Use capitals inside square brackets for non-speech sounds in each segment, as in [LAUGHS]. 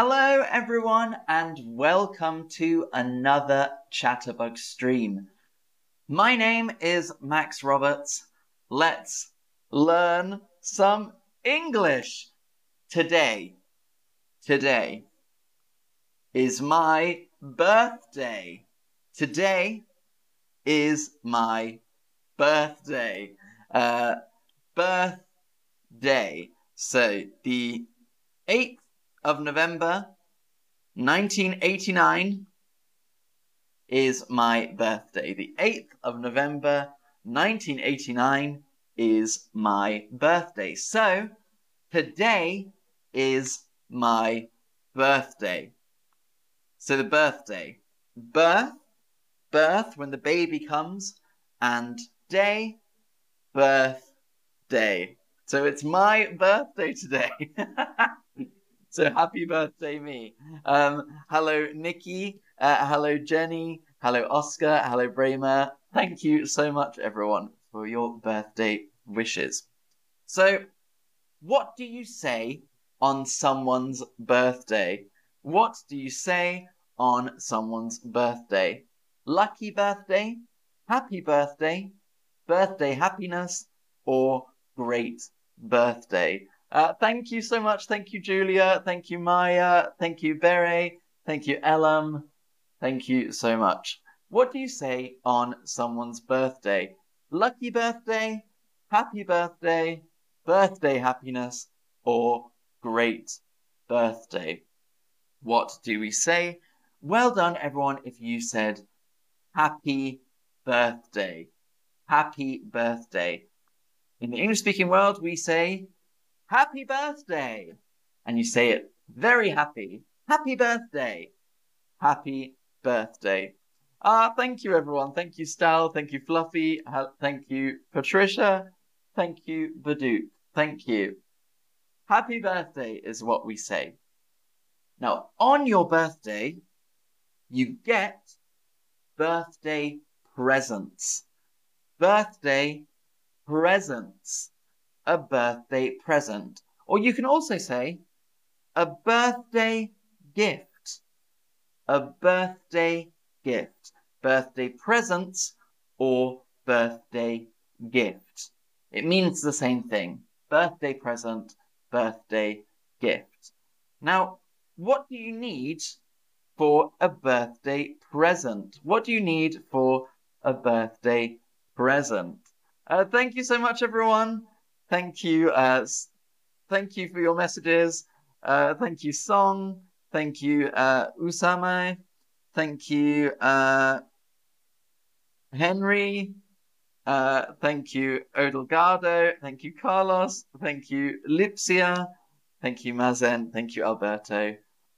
Hello, everyone, and welcome to another Chatterbug stream. My name is Max Roberts. Let's learn some English today. Today is my birthday. Today is my birthday. Uh, birthday. So the 8th of November 1989 is my birthday. The 8th of November 1989 is my birthday. So today is my birthday. So the birthday. Birth, birth when the baby comes, and day, birthday. So it's my birthday today. [LAUGHS] [LAUGHS] so happy birthday, me. Um, hello, Nikki. Uh, hello, Jenny. Hello, Oscar. Hello, Bramer. Thank you so much, everyone, for your birthday wishes. So, what do you say on someone's birthday? What do you say on someone's birthday? Lucky birthday, happy birthday, birthday happiness, or great birthday. Uh, thank you so much. Thank you, Julia. Thank you, Maya. Thank you, Bere. Thank you, Elam. Thank you so much. What do you say on someone's birthday? Lucky birthday, happy birthday, birthday happiness, or great birthday? What do we say? Well done, everyone, if you said happy birthday. Happy birthday. In the English speaking world, we say happy birthday. And you say it very happy. Happy birthday. Happy birthday. Ah, thank you, everyone. Thank you, Stal. Thank you, Fluffy. Thank you, Patricia. Thank you, Baduk. Thank you. Happy birthday is what we say. Now, on your birthday, you get birthday presents. Birthday presents. A birthday present. Or you can also say a birthday gift. A birthday gift. Birthday presents or birthday gift. It means the same thing. Birthday present, birthday gift. Now, what do you need for a birthday present? What do you need for a birthday present? Uh, thank you so much, everyone. Thank you. Uh, thank you for your messages. Uh, thank you, Song. Thank you, uh, Usame. Thank you, uh, Henry. Uh, thank you, Odelgado. Thank you, Carlos. Thank you, Lipsia. Thank you, Mazen. Thank you, Alberto.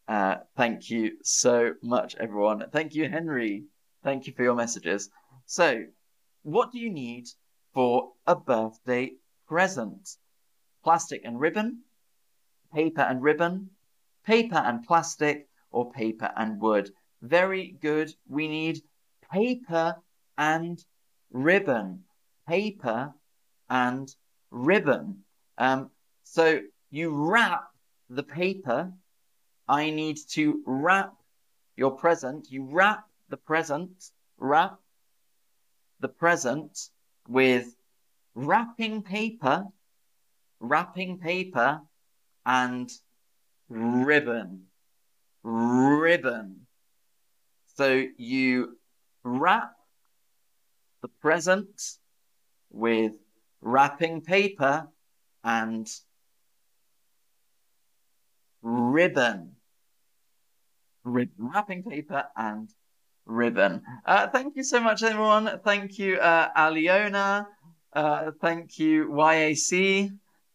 Uh, thank you so much, everyone. Thank you, Henry. Thank you for your messages. So, what do you need for a birthday present? Plastic and ribbon, paper and ribbon, paper and plastic, or paper and wood. Very good. We need paper and ribbon. Paper and ribbon. Um, so you wrap the paper. I need to wrap your present. You wrap the present, wrap the present with wrapping paper, wrapping paper, and ribbon. Ribbon. So you wrap the present with wrapping paper and ribbon. Rib- wrapping paper and ribbon. Uh, thank you so much, everyone. Thank you, uh, Aliona. Uh, thank you, YAC.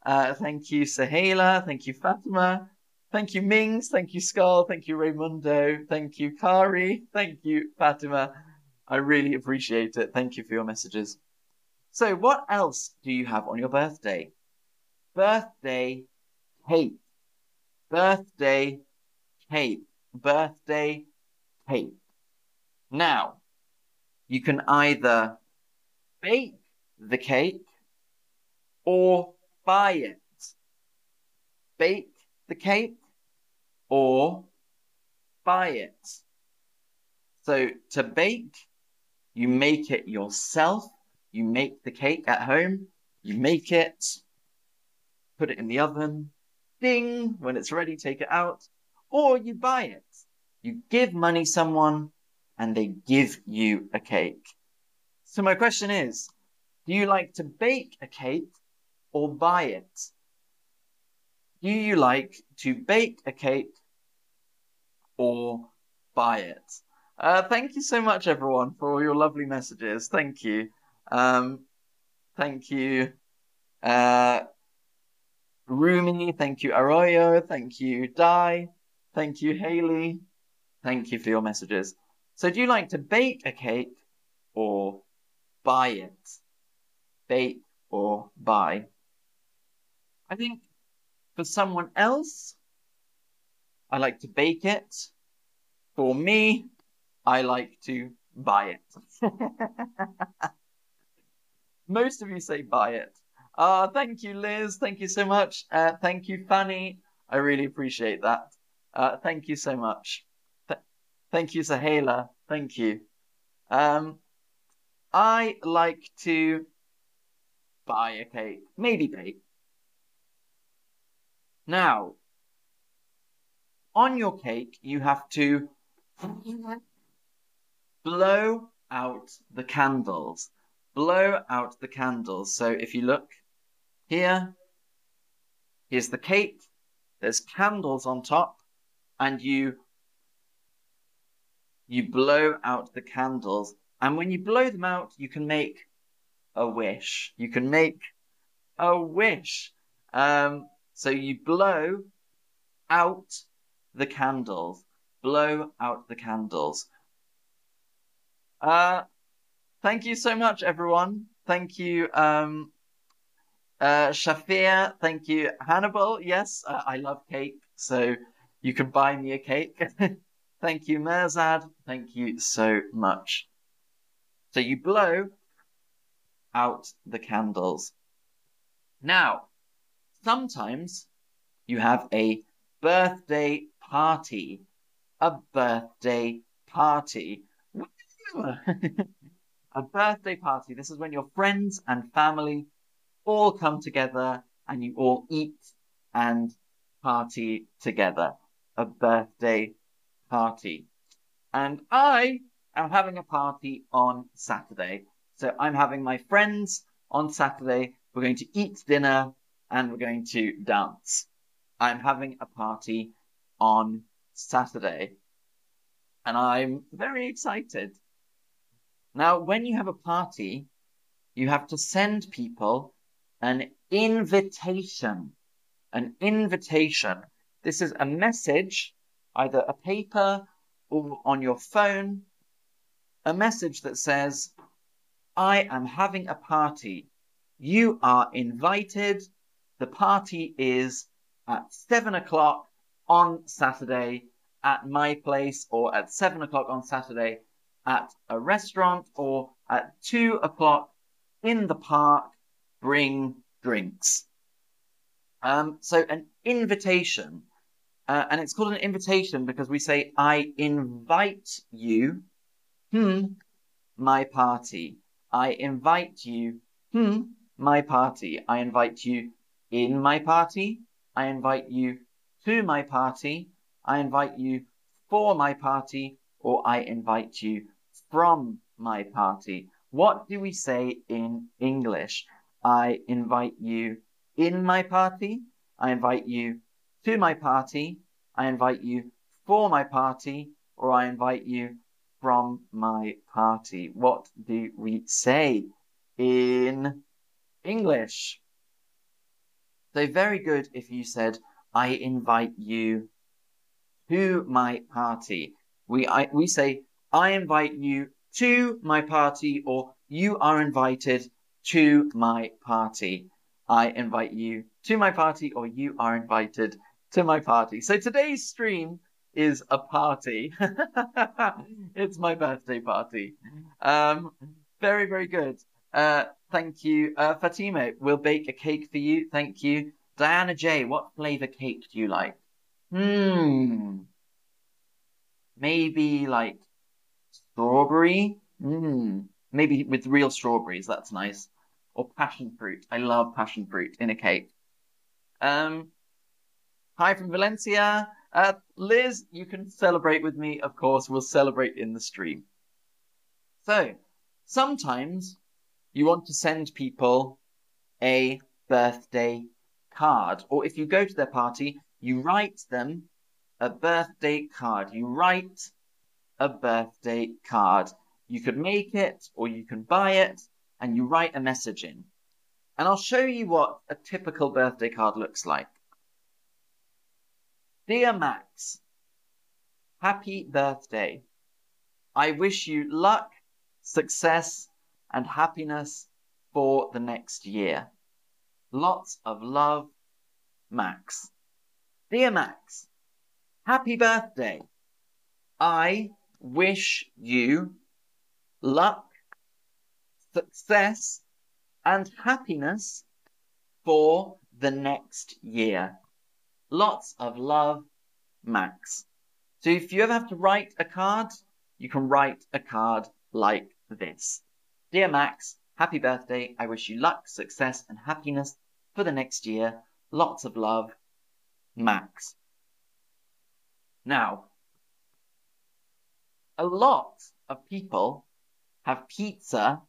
Uh, thank you, Sahela. Thank you, Fatima. Thank you, Mings. Thank you, Skull. Thank you, Raymundo. Thank you, Kari. Thank you, Fatima. I really appreciate it. Thank you for your messages. So, what else do you have on your birthday? Birthday cake. Birthday cake. Birthday cake. Now, you can either bake the cake or buy it. Bake the cake or buy it. So to bake, you make it yourself. You make the cake at home. You make it, put it in the oven. Ding! When it's ready, take it out. Or you buy it. You give money someone and they give you a cake. So my question is, do you like to bake a cake or buy it? Do you like to bake a cake or buy it? Uh, thank you so much, everyone, for all your lovely messages. Thank you. Um, thank you, uh, Rumi. Thank you, Arroyo. Thank you, Di. Thank you, Haley. Thank you for your messages. So, do you like to bake a cake or buy it? Bake or buy? I think for someone else, I like to bake it. For me, I like to buy it. [LAUGHS] Most of you say buy it. Uh, thank you, Liz. Thank you so much. Uh, thank you, Fanny. I really appreciate that. Uh, thank you so much. Th- thank you, Sahela. Thank you. Um, I like to buy a cake, maybe bake. Now, on your cake, you have to blow out the candles. Blow out the candles. So if you look here, here's the cake. There's candles on top, and you you blow out the candles. And when you blow them out, you can make a wish. You can make a wish. Um, so you blow out the candles. Blow out the candles. Uh, thank you so much, everyone. Thank you, um, uh, Shafir. Thank you, Hannibal. Yes, uh, I love cake, so you can buy me a cake. [LAUGHS] thank you, Merzad. Thank you so much. So you blow out the candles. Now, sometimes you have a birthday party. A birthday party. [LAUGHS] a birthday party. This is when your friends and family all come together and you all eat and party together. A birthday party. And I am having a party on Saturday. So I'm having my friends on Saturday. We're going to eat dinner and we're going to dance. I'm having a party on Saturday and I'm very excited. Now, when you have a party, you have to send people an invitation. An invitation. This is a message, either a paper or on your phone, a message that says, I am having a party. You are invited the party is at seven o'clock on Saturday at my place or at seven o'clock on Saturday at a restaurant or at two o'clock in the park. Bring drinks. Um, so an invitation, uh, and it's called an invitation because we say, I invite you, hmm, my party. I invite you, hmm, my party. I invite you in my party. I invite you to my party. I invite you for my party, or I invite you from my party. What do we say in English? I invite you in my party. I invite you to my party. I invite you for my party, or I invite you from my party. What do we say in English? So very good if you said, I invite you to my party. We, I, we say, I invite you to my party or you are invited to my party. I invite you to my party or you are invited to my party. So today's stream is a party. [LAUGHS] it's my birthday party. Um, very, very good. Uh, thank you. Uh, Fatima, we'll bake a cake for you. Thank you. Diana J, what flavor cake do you like? Hmm. Maybe like strawberry. Hmm. Maybe with real strawberries. That's nice. Or passion fruit. I love passion fruit in a cake. Um. Hi from Valencia. Uh, Liz, you can celebrate with me. Of course, we'll celebrate in the stream. So, sometimes you want to send people a birthday card. Or if you go to their party, you write them a birthday card. You write a birthday card. You could make it or you can buy it and you write a message in. And I'll show you what a typical birthday card looks like. Dear Max, happy birthday. I wish you luck, success, and happiness for the next year. Lots of love, Max. Dear Max, happy birthday. I wish you luck, success, and happiness for the next year. Lots of love, Max. So if you ever have to write a card, you can write a card like this. Dear Max, happy birthday. I wish you luck, success, and happiness for the next year. Lots of love, Max. Now, a lot of people have pizza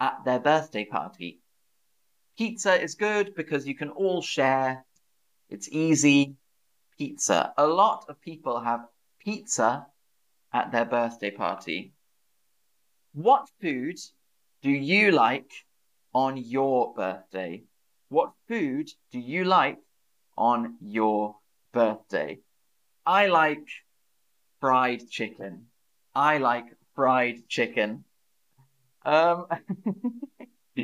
at their birthday party. Pizza is good because you can all share. It's easy. Pizza. A lot of people have pizza at their birthday party. What food do you like on your birthday? What food do you like on your birthday? I like fried chicken. I like fried chicken. Um, [LAUGHS]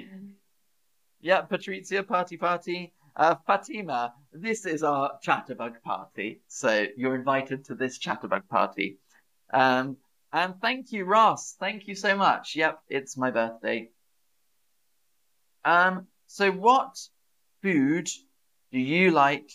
yeah, Patrizia, party, party. Uh, Fatima, this is our Chatterbug party, so you're invited to this Chatterbug party. Um, and thank you, Ross. Thank you so much. Yep, it's my birthday. Um, so what food do you like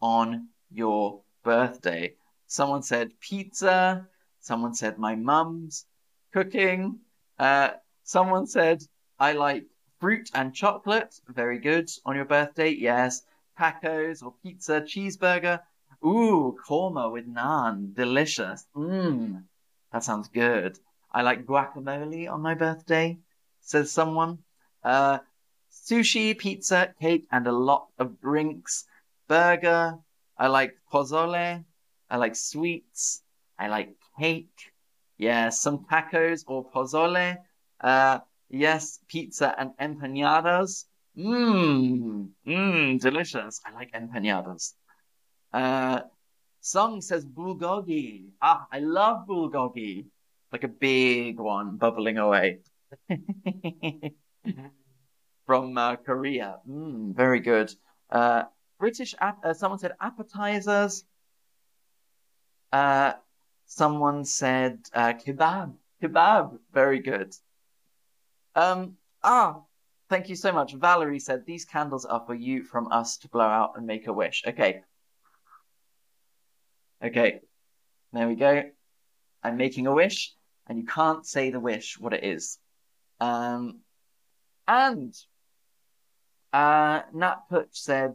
on your birthday? Someone said pizza. Someone said my mum's cooking. Uh, someone said I like fruit and chocolate. Very good. On your birthday, yes. Tacos or pizza, cheeseburger. Ooh, korma with naan. Delicious. Mmm. That sounds good. I like guacamole on my birthday, says someone. Uh, sushi, pizza, cake, and a lot of drinks. Burger. I like pozole. I like sweets. I like cake. Yeah, some tacos or pozole. Uh, yes, pizza and empanadas. Mmm, mmm, delicious. I like empanadas. Uh, Song says bulgogi. Ah, I love bulgogi. Like a big one bubbling away. [LAUGHS] from uh, Korea. Mm, very good. Uh, British, uh, someone said appetizers. Uh, someone said uh, kebab. Kebab, very good. Um, ah, thank you so much. Valerie said these candles are for you from us to blow out and make a wish. Okay. Okay. There we go. I'm making a wish, and you can't say the wish what it is. Um, and uh, Nat Putch said,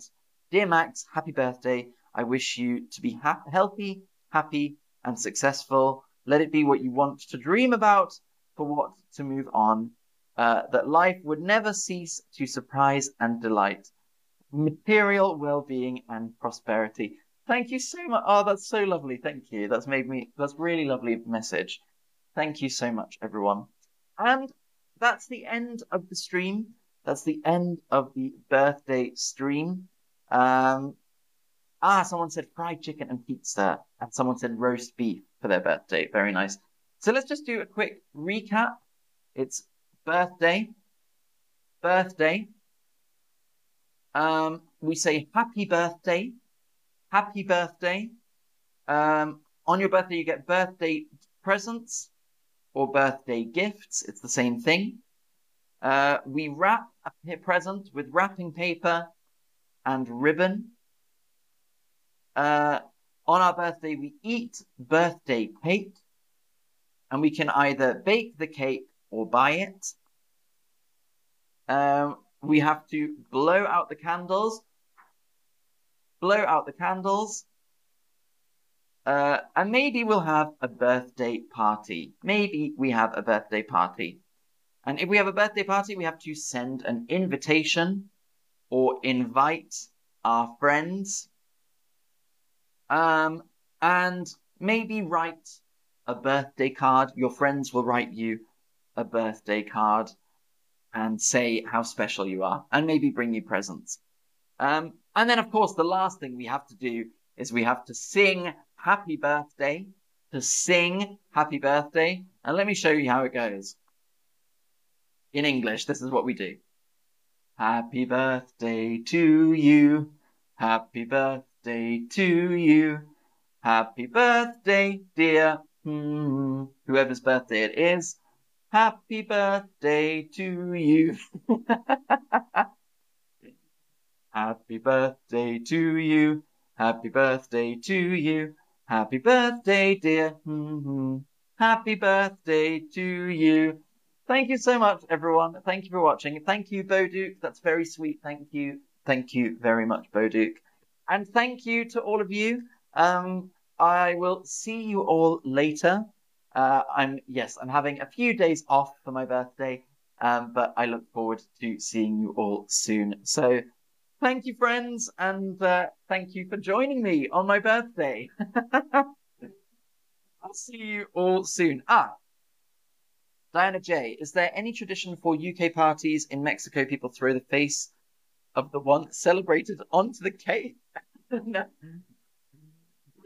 Dear Max, happy birthday. I wish you to be ha- healthy, happy, and successful. Let it be what you want to dream about for what to move on. Uh, that life would never cease to surprise and delight. Material well being and prosperity. Thank you so much. Oh, that's so lovely. Thank you. That's made me, that's really lovely message. Thank you so much, everyone. And that's the end of the stream. That's the end of the birthday stream. Um, ah, someone said fried chicken and pizza, and someone said roast beef for their birthday. Very nice. So let's just do a quick recap. It's birthday, birthday. Um, we say happy birthday, happy birthday. Um, on your birthday, you get birthday presents or birthday gifts. It's the same thing. Uh, we wrap a present with wrapping paper and ribbon. Uh, On our birthday, we eat birthday cake, and we can either bake the cake or buy it. Um, we have to blow out the candles, blow out the candles, uh, and maybe we'll have a birthday party. Maybe we have a birthday party. And if we have a birthday party, we have to send an invitation or invite our friends. Um, and maybe write a birthday card. Your friends will write you a birthday card and say how special you are and maybe bring you presents. Um, and then, of course, the last thing we have to do is we have to sing happy birthday, to sing happy birthday. And let me show you how it goes. In English, this is what we do. Happy birthday to you. Happy birthday to you. Happy birthday, dear. Hmm, whoever's birthday it is. Happy birthday to you. [LAUGHS] Happy birthday to you. Happy birthday to you. Happy birthday, dear. Mm-hmm. Happy birthday to you. Thank you so much, everyone. Thank you for watching. Thank you, Boduke. That's very sweet. Thank you. Thank you very much, Boduke. And thank you to all of you. Um, I will see you all later. Uh, I'm yes, I'm having a few days off for my birthday, um, but I look forward to seeing you all soon. So, thank you, friends, and uh, thank you for joining me on my birthday. [LAUGHS] I'll see you all soon. Ah, Diana J, is there any tradition for UK parties in Mexico? People throw the face of the one celebrated onto the cake. [LAUGHS] no,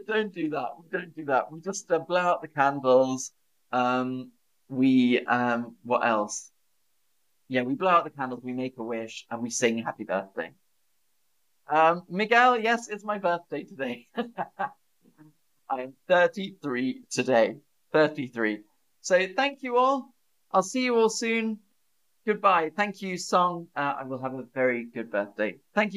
we don't do that. We don't do that. We just uh, blow out the candles. Um, we um, what else? Yeah, we blow out the candles. We make a wish and we sing happy birthday. Um, Miguel, yes, it's my birthday today. [LAUGHS] I am 33 today. 33. So thank you all. I'll see you all soon. Goodbye. Thank you, Song. Uh, I will have a very good birthday. Thank you.